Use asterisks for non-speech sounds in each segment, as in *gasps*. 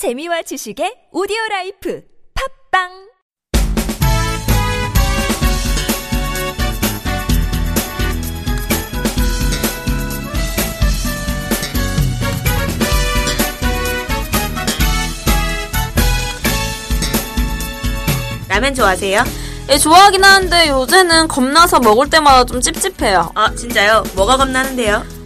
재미와 지식의 오디오 life 팟빵 라면 좋아하세요? 예, 좋아하긴 하는데 요새는 겁나서 먹을 때마다 좀 찝찝해요. 아 진짜요? 뭐가 겁나는데요?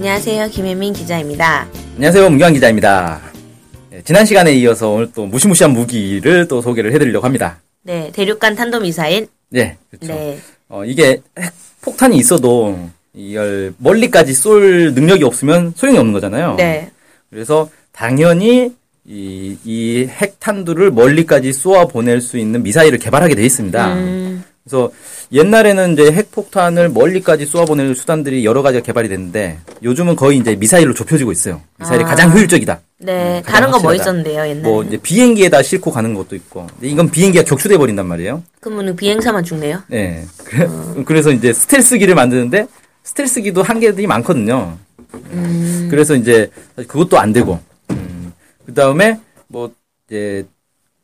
안녕하세요. 김혜민 기자입니다. 안녕하세요. 문경환 기자입니다. 네, 지난 시간에 이어서 오늘 또 무시무시한 무기를 또 소개를 해드리려고 합니다. 네, 대륙간 탄도미사일. 네, 그렇죠. 네. 어, 이게 핵 폭탄이 있어도 이걸 멀리까지 쏠 능력이 없으면 소용이 없는 거잖아요. 네. 그래서 당연히 이, 이 핵탄두를 멀리까지 쏘아 보낼 수 있는 미사일을 개발하게 돼 있습니다. 음, 그래서 옛날에는 이제 핵폭탄을 멀리까지 쏘아 보낼 수단들이 여러 가지가 개발이 됐는데 요즘은 거의 이제 미사일로 좁혀지고 있어요. 미사일이 아. 가장 효율적이다. 네. 음, 가장 다른 거 뭐 확실하다. 있었는데요, 옛날에? 뭐 이제 비행기에다 싣고 가는 것도 있고. 근데 이건 비행기가 격추돼 버린단 말이에요. 그러면 비행사만 죽네요. 네. 그래, 그래서 이제 스텔스기를 만드는데 스텔스기도 한계들이 많거든요. 그래서 이제 그것도 안 되고. 음, 그 다음에 뭐 이제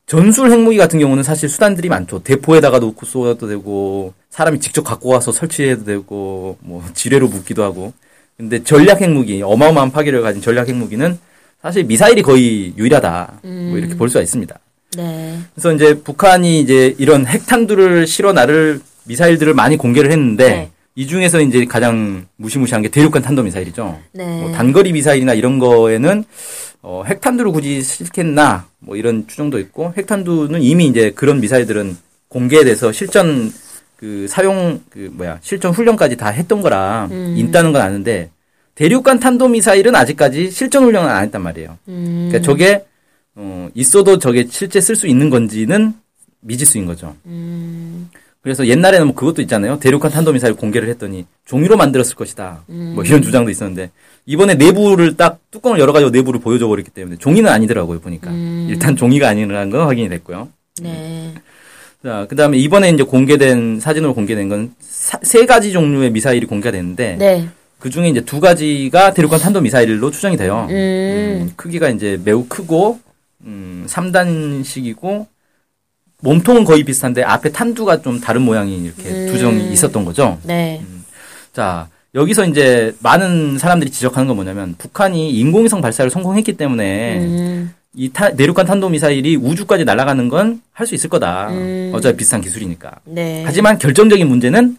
전술 핵무기 같은 경우는 사실 수단들이 많죠. 대포에다가 놓고 쏘아도 되고 사람이 직접 갖고 와서 설치해도 되고 뭐 지뢰로 묶기도 하고. 근데 전략 핵무기 어마어마한 파괴력을 가진 전략 핵무기는 사실 미사일이 거의 유일하다. 뭐 이렇게 볼 수가 있습니다. 네. 그래서 이제 북한이 이제 이런 핵탄두를 실어 나를 미사일들을 많이 공개를 했는데 네. 이 중에서 이제 가장 무시무시한 게 대륙간 탄도 미사일이죠. 네. 뭐 단거리 미사일이나 이런 거에는 어, 핵탄두를 굳이 싫겠나 뭐 이런 추정도 있고 핵탄두는 이미 이제 그런 미사일들은 공개돼서 실전 그 사용 그 뭐야 실전 훈련까지 다 했던 거라 있다는 건 아는데 대륙간 탄도 미사일은 아직까지 실전 훈련을 안 했단 말이에요. 음, 그러니까 저게 어, 있어도 저게 실제 쓸 수 있는 건지는 미지수인 거죠. 음, 그래서 옛날에는 뭐 그것도 있잖아요. 대륙간 탄도미사일 공개를 했더니 종이로 만들었을 것이다. 뭐 이런 주장도 있었는데 이번에 내부를 딱 뚜껑을 열어가지고 내부를 보여줘 버렸기 때문에 종이는 아니더라고요 보니까 일단 종이가 아니라는 건 확인이 됐고요. 네. 자 그다음에 이번에 이제 공개된 사진으로 공개된 건 세 가지 종류의 미사일이 공개가 됐는데 네. 그 중에 이제 두 가지가 대륙간 탄도 미사일로 추정이 돼요. 음. 음, 크기가 이제 매우 크고 음, 3단식이고 몸통은 거의 비슷한데 앞에 탄두가 좀 다른 모양이 이렇게 음. 두 점이 있었던 거죠. 네. 자, 여기서 이제 많은 사람들이 지적하는 건 뭐냐면 북한이 인공위성 발사를 성공했기 때문에 음. 이 타- 내륙간 탄도 미사일이 우주까지 날아가는 건 할 수 있을 거다. 음. 어차피 비슷한 기술이니까. 네. 하지만 결정적인 문제는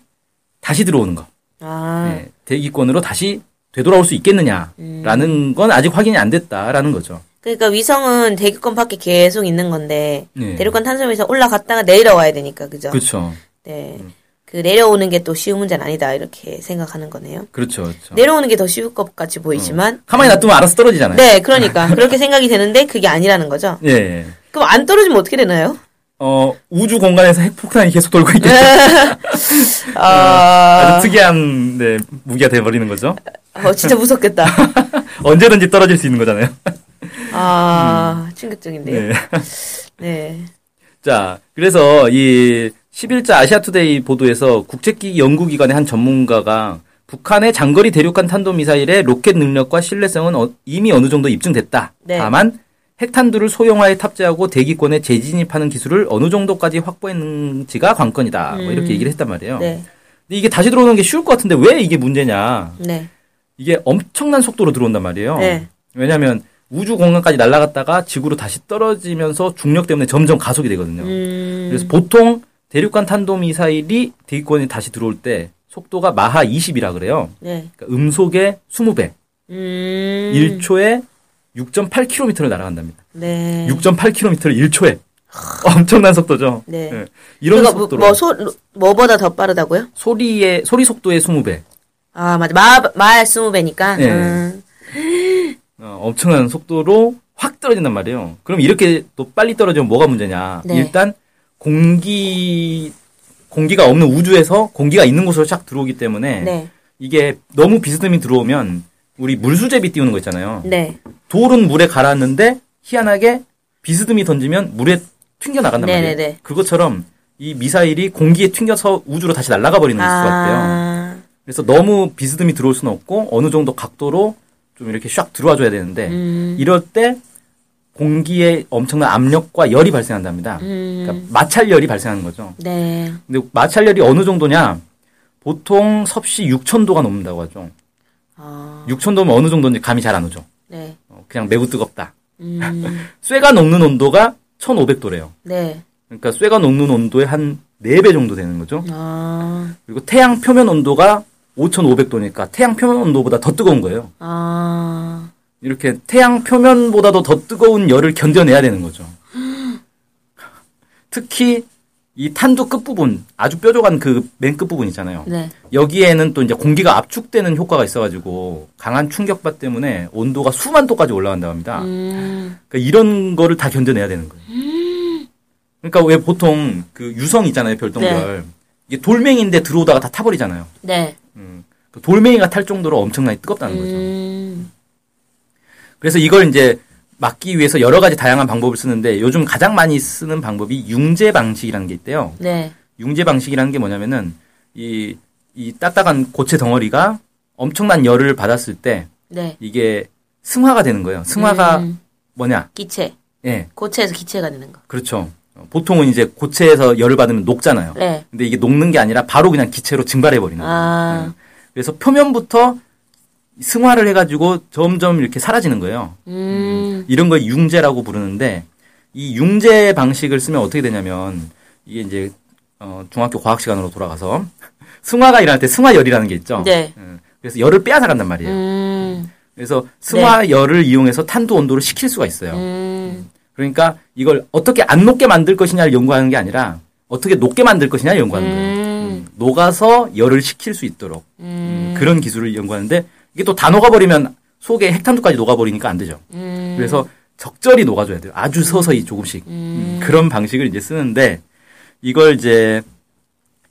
다시 들어오는 거. 아. 네, 대기권으로 다시 되돌아올 수 있겠느냐라는 건 아직 확인이 안 됐다라는 거죠. 그러니까 위성은 대기권 밖에 계속 있는 건데 네. 대륙간 탄소에서 올라갔다가 내려와야 되니까 그죠? 그렇죠. 네. 그 내려오는 게 또 쉬운 문제는 아니다 이렇게 생각하는 거네요. 그렇죠. 그렇죠. 내려오는 게 더 쉬울 것 같이 보이지만 가만히 놔두면 알아서 떨어지잖아요. 네, 그러니까 그렇게 생각이 되는데 그게 아니라는 거죠. 예, 예. 그럼 안 떨어지면 어떻게 되나요? 어, 우주 공간에서 핵폭탄이 계속 돌고 있겠죠. *laughs* 아, 아주 특이한 네, 무기가 돼버리는 거죠. 어, 진짜 무섭겠다. *laughs* 언제든지 떨어질 수 있는 거잖아요. 아, 충격적인데요. 네. *laughs* 네. 자, 그래서 이 11자 아시아투데이 보도에서 국제기 연구기관의 한 전문가가 북한의 장거리 대륙간 탄도미사일의 로켓 능력과 신뢰성은 어- 이미 어느 정도 입증됐다. 네. 다만 핵탄두를 소형화에 탑재하고 대기권에 재진입하는 기술을 어느 정도까지 확보했는지가 관건이다. 뭐 이렇게 얘기를 했단 말이에요. 네. 근데 이게 다시 들어오는 게 쉬울 것 같은데 왜 이게 문제냐? 네. 이게 엄청난 속도로 들어온단 말이에요. 네. 왜냐하면 우주 공간까지 날아갔다가 지구로 다시 떨어지면서 중력 때문에 점점 가속이 되거든요. 음, 그래서 보통 대륙간 탄도 미사일이 대기권에 다시 들어올 때 속도가 마하 20이라 그래요. 네. 그러니까 음속의 20배, 음, 1초에 6.8km를 날아간답니다. 네. 6.8km를 1초에. *laughs* 엄청난 속도죠. 네. 예. 이런 그거 뭐, 속도로 뭐, 소, 뭐보다 더 빠르다고요? 소리의 소리 속도의 20배. 아, 맞아. 마, 말 20배니까. 네. 음, 어, 엄청난 속도로 확 떨어진단 말이에요. 그럼 이렇게 또 빨리 떨어지면 뭐가 문제냐? 네. 일단 공기 공기가 없는 우주에서 공기가 있는 곳으로 쫙 들어오기 때문에 네. 이게 너무 비스듬히 들어오면 우리 물수제비 띄우는 거 있잖아요. 네. 돌은 물에 가라앉는데 희한하게 비스듬히 던지면 물에 튕겨 나간단 말이에요. 네네네. 그것처럼 이 미사일이 공기에 튕겨서 우주로 다시 날아가 버리는 수가 있대요. 아, 그래서 너무 비스듬히 들어올 수는 없고 어느 정도 각도로 좀 이렇게 샥 들어와 줘야 되는데 음, 이럴 때 공기에 엄청난 압력과 열이 발생한답니다. 음, 그러니까 마찰열이 발생하는 거죠. 네. 근데 마찰열이 어느 정도냐? 보통 섭씨 6,000도가 넘는다고 하죠. 아, 6,000도면 어느 정도인지 감이 잘 안 오죠. 네. 어, 그냥 매우 뜨겁다. 음, *laughs* 쇠가 녹는 온도가 1,500도래요. 네. 그러니까 쇠가 녹는 온도의 한 4배 정도 되는 거죠. 아, 그리고 태양 표면 온도가 5,500도니까 태양 표면 온도보다 더 뜨거운 거예요. 아, 이렇게 태양 표면보다도 더 뜨거운 열을 견뎌내야 되는 거죠. *gasps* 특히 이 탄두 끝부분, 아주 뾰족한 그 맨 끝부분 있잖아요. 네. 여기에는 또 이제 공기가 압축되는 효과가 있어가지고 강한 충격파 때문에 온도가 수만 도까지 올라간다고 합니다. 음, 그러니까 이런 거를 다 견뎌내야 되는 거예요. *gasps* 그러니까 왜 보통 그 유성 있잖아요, 별똥별. 이게 돌멩이인데 들어오다가 다 타버리잖아요. 네. 그 돌멩이가 탈 정도로 엄청나게 뜨겁다는 거죠. 음, 그래서 이걸 이제 막기 위해서 여러 가지 다양한 방법을 쓰는데 요즘 가장 많이 쓰는 방법이 융제 방식이라는 게 있대요. 네. 융제 방식이라는 게 뭐냐면은 이, 이 딱딱한 고체 덩어리가 엄청난 열을 받았을 때 네. 이게 승화가 되는 거예요. 승화가 음, 뭐냐? 기체. 예, 고체에서 기체가 되는 거. 그렇죠. 어, 보통은 이제 고체에서 열을 받으면 녹잖아요. 네. 근데 이게 녹는 게 아니라 바로 그냥 기체로 증발해 버리는 거예요. 아, 그래서 표면부터 승화를 해가지고 점점 이렇게 사라지는 거예요. 음, 이런 걸 융제라고 부르는데 이 융제 방식을 쓰면 어떻게 되냐면 이게 이제 어, 중학교 과학 시간으로 돌아가서 *laughs* 승화가 일어날 때 승화열이라는 게 있죠. 네. 음, 그래서 열을 빼앗아 간단 말이에요. 음, 그래서 승화열을 이용해서 탄두 온도를 식힐 수가 있어요. 음, 그러니까 이걸 어떻게 안 녹게 만들 것이냐를 연구하는 게 아니라 어떻게 녹게 만들 것이냐를 연구하는 거예요. 음, 녹아서 열을 식힐 수 있도록 음, 그런 기술을 연구하는데 이게 또 다 녹아버리면 속에 핵탄두까지 녹아버리니까 안 되죠. 음, 그래서 적절히 녹아줘야 돼요. 아주 서서히 조금씩. 음, 그런 방식을 이제 쓰는데 이걸 이제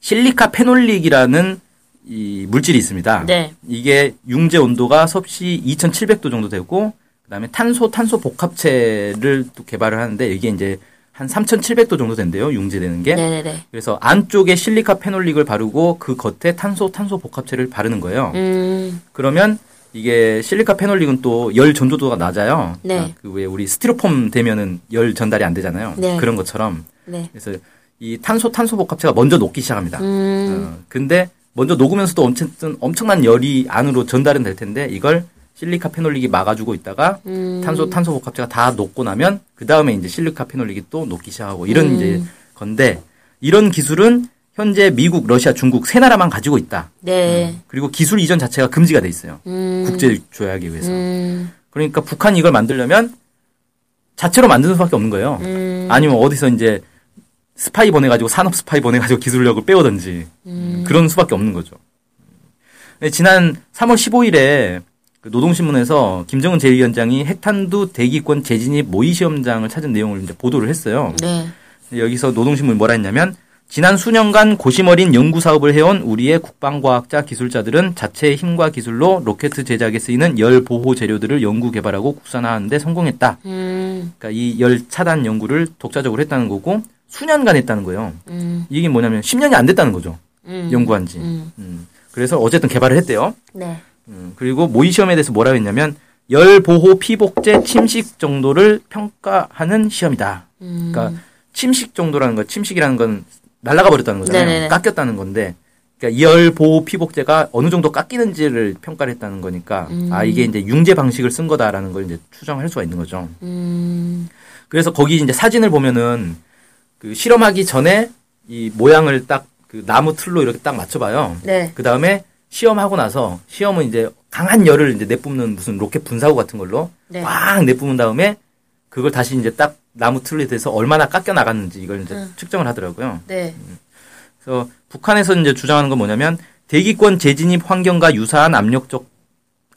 실리카 페놀릭이라는 이 물질이 있습니다. 네. 이게 융제 온도가 섭씨 2,700도 정도 되고 그다음에 탄소 탄소 복합체를 또 개발을 하는데 이게 이제 한 3,700도 정도 된대요. 융제되는 게. 네네네. 그래서 안쪽에 실리카 페놀릭을 바르고 그 겉에 탄소 탄소 복합체를 바르는 거예요. 음, 그러면 이게 실리카 페놀릭은 또 열 전도도가 낮아요. 네. 그왜 우리 스티로폼 되면은 열 전달이 안 되잖아요. 네. 그런 것처럼 네. 그래서 이 탄소 탄소 복합체가 먼저 녹기 시작합니다. 음, 어, 근데 먼저 녹으면서도 어쨌든 엄청난 열이 안으로 전달은 될 텐데 이걸 실리카 phenolic이 막아주고 있다가 음. 탄소 탄소 복합체가 다 녹고 나면 그 다음에 이제 실리카 phenolic이 또 녹기 시작하고 이런 음. 이제 건데 이런 기술은 현재 미국, 러시아, 중국 세 나라만 가지고 있다. 네. 그리고 기술 이전 자체가 금지가 돼 있어요. 음, 국제 조약에 의해서. 음, 그러니까 북한이 이걸 만들려면 자체로 만드는 수밖에 없는 거예요. 음, 아니면 어디서 이제 스파이 보내가지고 산업 스파이 보내가지고 기술력을 빼오든지 음. 그런 수밖에 없는 거죠. 지난 3월 15일에 그 노동신문에서 김정은 제1위원장이 핵탄두 대기권 재진입 모의 시험장을 찾은 내용을 이제 보도를 했어요. 네. 여기서 노동신문이 뭐라 했냐면 지난 수년간 고심 어린 연구 사업을 해온 우리의 국방과학자 기술자들은 자체의 힘과 기술로 로켓 제작에 쓰이는 열 보호 재료들을 연구 개발하고 국산화하는데 성공했다. 음, 그러니까 이 열 차단 연구를 독자적으로 했다는 거고 수년간 했다는 거예요. 음, 이게 뭐냐면 10년이 안 됐다는 거죠. 음. 연구한 지. 음, 음. 그래서 어쨌든 개발을 했대요. 네. 음, 그리고 모의 시험에 대해서 뭐라고 했냐면 열 보호 피복제 침식 정도를 평가하는 시험이다. 음, 그러니까 침식 정도라는 거, 침식이라는 건 날아가 버렸다는 거잖아요. 네네네. 깎였다는 건데, 그러니까 열 보호 피복제가 어느 정도 깎이는지를 평가를 했다는 거니까, 음. 아 이게 이제 융제 방식을 쓴 거다라는 걸 이제 추정할 수가 있는 거죠. 음, 그래서 거기 이제 사진을 보면은 그 실험하기 전에 이 모양을 딱 그 나무 틀로 이렇게 딱 맞춰봐요. 네. 그 다음에 시험하고 나서 시험은 이제 강한 열을 이제 내뿜는 무슨 로켓 분사구 같은 걸로 네. 꽉 내뿜은 다음에 그걸 다시 이제 딱 나무 틀에 대해서 얼마나 깎여 나갔는지 이걸 이제 음. 측정을 하더라고요. 네. 그래서 북한에서 이제 주장하는 건 뭐냐면 대기권 재진입 환경과 유사한 압력 조,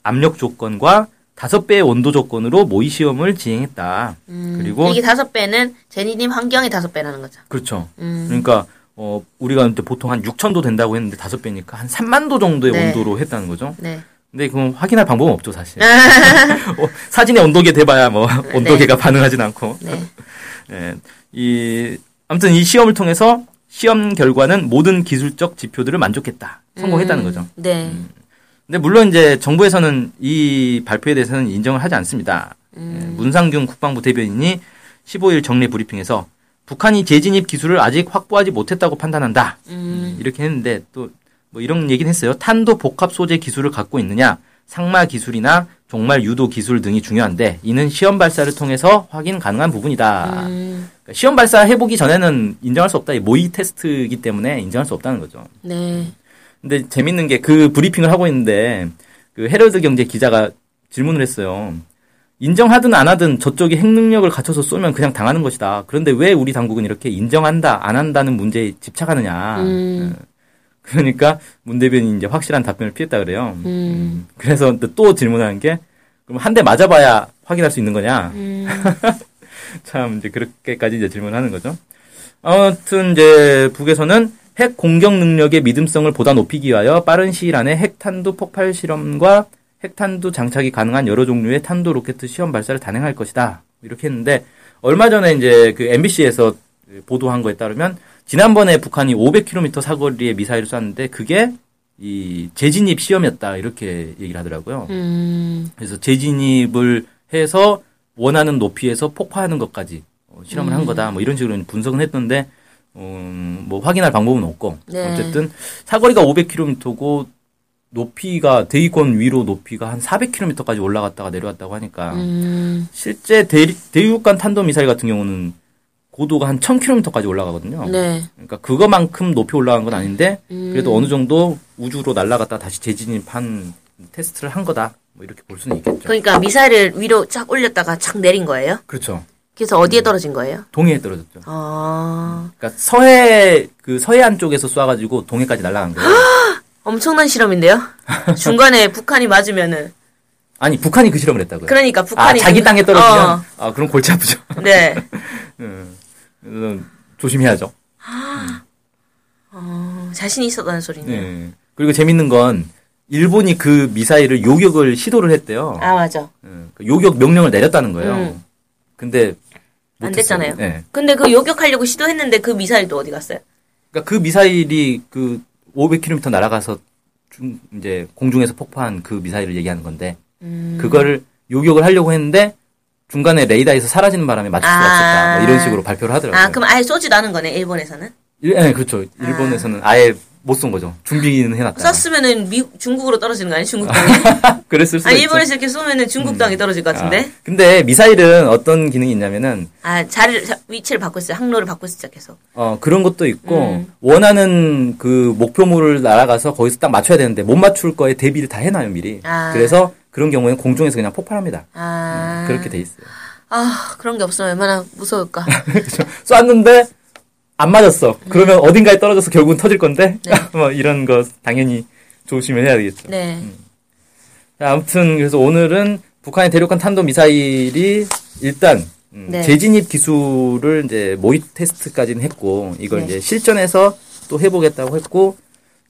압력 조건과 다섯 배의 온도 조건으로 모의 시험을 진행했다. 음, 그리고 이게 다섯 배는 제니님 환경의 다섯 배라는 거죠. 그렇죠. 음, 그러니까 어 우리가 이제 보통 한 6천 도 된다고 했는데 다섯 배니까 한 3만 도 정도의 네. 온도로 했다는 거죠. 네. 근데 그건 확인할 방법은 없죠, 사실. *laughs* 어, 사진에 온도계 대봐야 뭐 온도계가 반응하진 않고. 네. 예, *laughs* 이 아무튼 이 시험을 통해서 시험 결과는 모든 기술적 지표들을 만족했다. 성공했다는 음, 거죠. 네. 근데 물론 이제 정부에서는 이 발표에 대해서는 인정을 하지 않습니다. 예, 문상균 국방부 대변인이 15일 정례 브리핑에서 북한이 재진입 기술을 아직 확보하지 못했다고 판단한다. 음, 이렇게 했는데 또 뭐 이런 얘기는 했어요. 탄도 복합 소재 기술을 갖고 있느냐, 상마 기술이나 종말 유도 기술 등이 중요한데 이는 시험 발사를 통해서 확인 가능한 부분이다. 음, 그러니까 시험 발사 해보기 전에는 인정할 수 없다. 이 모의 테스트이기 때문에 인정할 수 없다는 거죠. 네. 근데 재밌는 게 그 브리핑을 하고 있는데 그 헤럴드 경제 기자가 질문을 했어요. 인정하든 안 하든 저쪽이 핵 능력을 갖춰서 쏘면 그냥 당하는 것이다. 그런데 왜 우리 당국은 이렇게 인정한다, 안 한다는 문제에 집착하느냐. 음. 어. 그러니까 문 대변인이 이제 확실한 답변을 피했다 그래요. 음, 그래서 또- 또 질문하는 게 그럼 한 대 맞아봐야 확인할 수 있는 거냐? 음, *laughs* 참 이제 그렇게까지 이제 질문하는 거죠. 아무튼 이제 북에서는 핵 공격 능력의 믿음성을 보다 높이기 위하여 빠른 시일 안에 핵탄두 폭발 실험과 핵탄두 장착이 가능한 여러 종류의 탄도 로켓 시험 발사를 단행할 것이다. 이렇게 했는데 얼마 전에 이제 그 MBC에서 보도한 거에 따르면 지난번에 북한이 500km 사거리의 미사일을 쐈는데 그게 이 재진입 시험이었다 이렇게 얘기를 하더라고요. 음, 그래서 재진입을 해서 원하는 높이에서 폭파하는 것까지 어, 실험을 한 거다. 뭐 이런 식으로 분석은 했던데, 음, 뭐 확인할 방법은 없고. 네. 어쨌든 사거리가 500km고 높이가 대기권 위로 높이가 한 400km까지 올라갔다가 내려왔다고 하니까 음, 실제 대, 대륙간 탄도 미사일 같은 경우는 고도가 한 1000km까지 올라가거든요. 네. 그러니까 그거만큼 높이 올라간 건 아닌데 음. 그래도 어느 정도 우주로 날아갔다 다시 재진입한 테스트를 한 거다. 뭐 이렇게 볼 수는 있겠죠. 그러니까 미사일을 위로 쫙 올렸다가 착 내린 거예요? 그렇죠. 그래서 어디에 떨어진 거예요? 동해에 떨어졌죠. 아, 그러니까 서해 그 서해안 쪽에서 쏴 가지고 동해까지 날아간 거예요. *gasps* *gasps* 엄청난 실험인데요? *laughs* 중간에 북한이 맞으면은. 아니 북한이 그 실험을 했다고요. 그러니까 아 북한이. 자기 그- 땅에 떨어지면 어, 아 그럼 골치 아프죠. *laughs* 네. *laughs* 음, 조심해야죠. *gasps* 어, 자신이 있었다는 소리네요. 네. 그리고 재밌는 건 일본이 그 미사일을 요격을 시도를 했대요. 아 맞아. 예, 그 요격 명령을 내렸다는 거예요. 음. 근데 안. 됐잖아요. 예. 근데 그 요격하려고 시도했는데 그 미사일도 어디 갔어요? 그러니까 그 미사일이 그 500km 날아가서 중 이제 공중에서 폭파한 그 미사일을 얘기하는 건데 음. 그거를 요격을 하려고 했는데 중간에 레이더에서 사라지는 바람에 맞출 수가 아. 없었다. 뭐 이런 식으로 발표를 하더라고요. 아 그럼 아예 쏘지도 않은 거네 일본에서는. 일, 네, 그렇죠. 일본에서는 아. 예 못쏜 거죠. 준비는 해놨다. 쐈으면은 미 중국으로 떨어지는 거 아니에요? 중국 땅에? *laughs* 그랬을 수도 아니 있죠. 일본에서 이렇게 쏘면은 중국 땅에 떨어질 것 같은데. 아, 근데 미사일은 어떤 기능이 있냐면은 아 자리를 자- 위치를 바꿔 있어요. 항로를 있어 계속. 어, 그런 것도 있고, 음. 원하는 그 목표물을 날아가서 거기서 딱 맞춰야 되는데, 못 맞출 거에 대비를 다 해놔요, 미리. 아. 그래서 그런 경우에는 공중에서 그냥 폭발합니다. 아 그렇게 돼 있어요. 아 그런 게 없으면 얼마나 무서울까. *laughs* 쐈는데, 안 맞았어. 그러면 어딘가에 떨어져서 결국은 터질 건데, 네. *laughs* 뭐 이런 거 당연히 조심을 해야 되겠죠. 네. 자, 아무튼, 그래서 오늘은 북한의 대륙간 탄도 미사일이 일단, 음, 네. 재진입 기술을 이제 모의 테스트까지는 했고, 이걸 네. 이제 실전에서 또 해보겠다고 했고,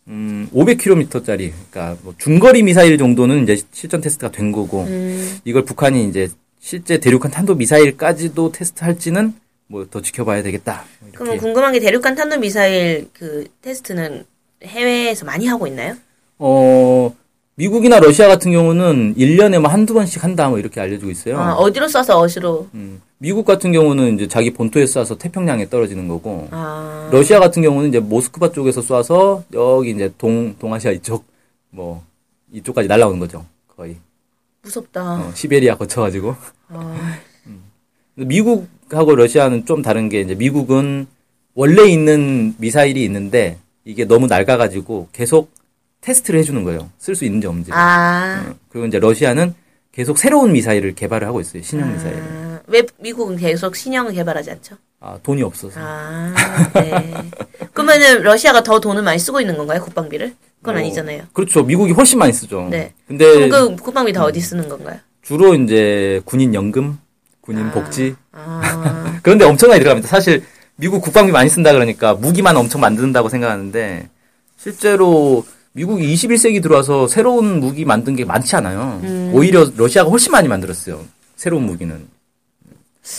음, 500km짜리, 그러니까 뭐 중거리 미사일 정도는 이제 실전 테스트가 된 거고, 음, 이걸 북한이 이제 실제 대륙간 탄도 미사일까지도 테스트할지는 뭐 더 지켜봐야 되겠다. 이렇게. 그럼 궁금한 게 대륙간 탄도 미사일 그 테스트는 해외에서 많이 하고 있나요? 어, 미국이나 러시아 같은 경우는 1년에 뭐 한두 번씩 한다 뭐 이렇게 알려주고 있어요. 아, 어디로 쏴서 어디로? 음, 미국 같은 경우는 이제 자기 본토에 쏴서 태평양에 떨어지는 거고, 아, 러시아 같은 경우는 이제 모스크바 쪽에서 쏴서 여기 이제 동, 동아시아 이쪽, 뭐, 이쪽까지 날아오는 거죠. 거의. 무섭다. 어, 시베리아 거쳐가지고. 아, 미국 하고 러시아는 좀 다른 게 이제 미국은 원래 있는 미사일이 있는데 이게 너무 낡아가지고 계속 테스트를 해주는 거예요. 쓸 수 있는지 없는지. 아, 어, 그리고 이제 러시아는 계속 새로운 미사일을 개발을 하고 있어요. 신형 미사일. 아, 왜 미국은 계속 신형을 개발하지 않죠? 아, 돈이 없어서. 아, 네. 그러면은 러시아가 더 돈을 많이 쓰고 있는 건가요? 국방비를? 그건 어, 아니잖아요. 그렇죠. 미국이 훨씬 많이 쓰죠. 네. 근데 그 국방비 다 어디 쓰는 건가요? 주로 이제 군인 연금, 군인 복지 아, *laughs* 그런데 엄청나게 들어갑니다. 사실 미국 국방비 많이 쓴다 그러니까 무기만 엄청 만든다고 생각하는데 실제로 미국이 21세기 들어와서 새로운 무기 만든 게 많지 않아요. 음. 오히려 러시아가 훨씬 많이 만들었어요. 새로운 무기는.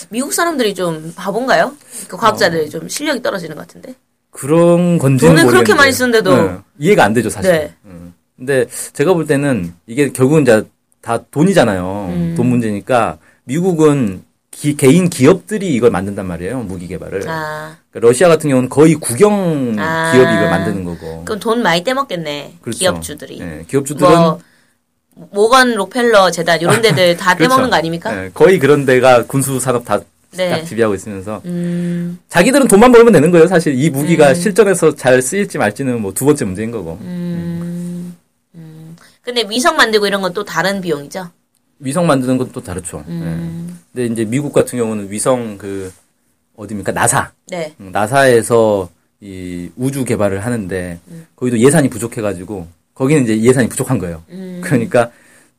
미국 사람들이 좀 바본가요? 그 과학자들이 좀 실력이 떨어지는 것 같은데. 그런 건지 돈을 그렇게 많이 쓰는데도. 이해가 안 되죠 사실. 네. 음. 근데 제가 볼 때는 이게 결국은 이제 다 돈이잖아요. 음. 돈 문제니까 미국은 기- 개인 기업들이 이걸 만든단 말이에요 무기 개발을. 아, 그러니까 러시아 같은 경우는 거의 국영 아. 기업이 이걸 만드는 거고. 그럼 돈 많이 떼먹겠네. 그렇죠. 기업주들이. 네, 기업주들은 뭐, 모건 로펠러 재단 이런 데들 다 그렇죠. 떼먹는 거 아닙니까? 네, 거의 그런 데가 군수 산업 다 네. 딱 지배하고 있으면서 음, 자기들은 돈만 벌면 되는 거예요. 사실 이 무기가 음. 실전에서 잘 쓰일지 말지는 뭐 두 번째 문제인 거고. 음, 음. 근데 위성 만들고 이런 건 또 다른 비용이죠? 위성 만드는 건 또 다르죠. 음, 네. 근데 이제 미국 같은 경우는 위성 그 어디입니까 나사 네. 음, 나사에서 이 우주 개발을 하는데 음. 거기도 예산이 부족해가지고 거기는 이제 예산이 부족한 거예요. 음, 그러니까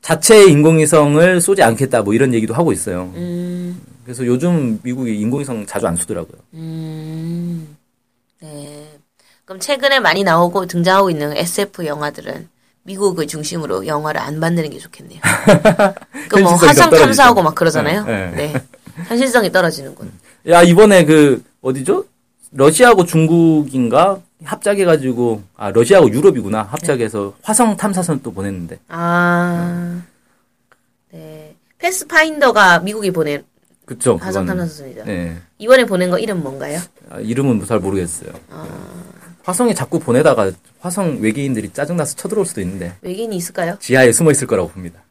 자체 인공위성을 쏘지 않겠다 뭐 이런 얘기도 하고 있어요. 음, 그래서 요즘 미국이 인공위성 자주 안 쏘더라고요. 음, 네. 그럼 최근에 많이 나오고 등장하고 있는 SF 영화들은 미국을 중심으로 영화를 안 만드는 게 좋겠네요. *laughs* 그뭐 현실성이 화성. 탐사하고 막 그러잖아요. 네, 네. 네. 현실성이 떨어지는군. 야 이번에 그 어디죠? 러시아하고 중국인가 합작해가지고 아 러시아하고 유럽이구나 합작해서 화성 탐사선 또 보냈는데 아, 네. 패스파인더가 미국이 보낸 그쵸 화성 탐사선이죠. 네 이번에 보낸 거 이름 뭔가요? 아, 이름은 잘 모르겠어요. 화성에 자꾸 보내다가 화성 외계인들이 짜증나서 쳐들어올 수도 있는데 외계인이 있을까요? 지하에 숨어 있을 거라고 봅니다.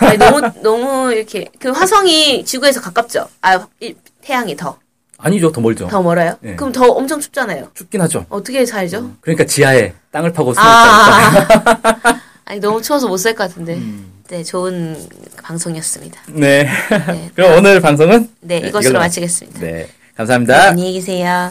아니, 너무 너무 이렇게 그 화성이 지구에서 가깝죠. 아 이- 태양이 더더 아니죠 더 멀죠. 멀어요? 네. 그럼 더 엄청 춥잖아요. 춥긴 하죠. 어떻게 살죠? 그러니까 지하에 땅을 파고 숨어 있다. 아, *laughs* 아니 너무 추워서 못 살 것 같은데. 음. 네, 좋은 방송이었습니다. 네. 네, *laughs* 그럼 오늘 방송은 네, 네, 이것으로 마치겠습니다. 네 네, 감사합니다. 안녕히 계세요.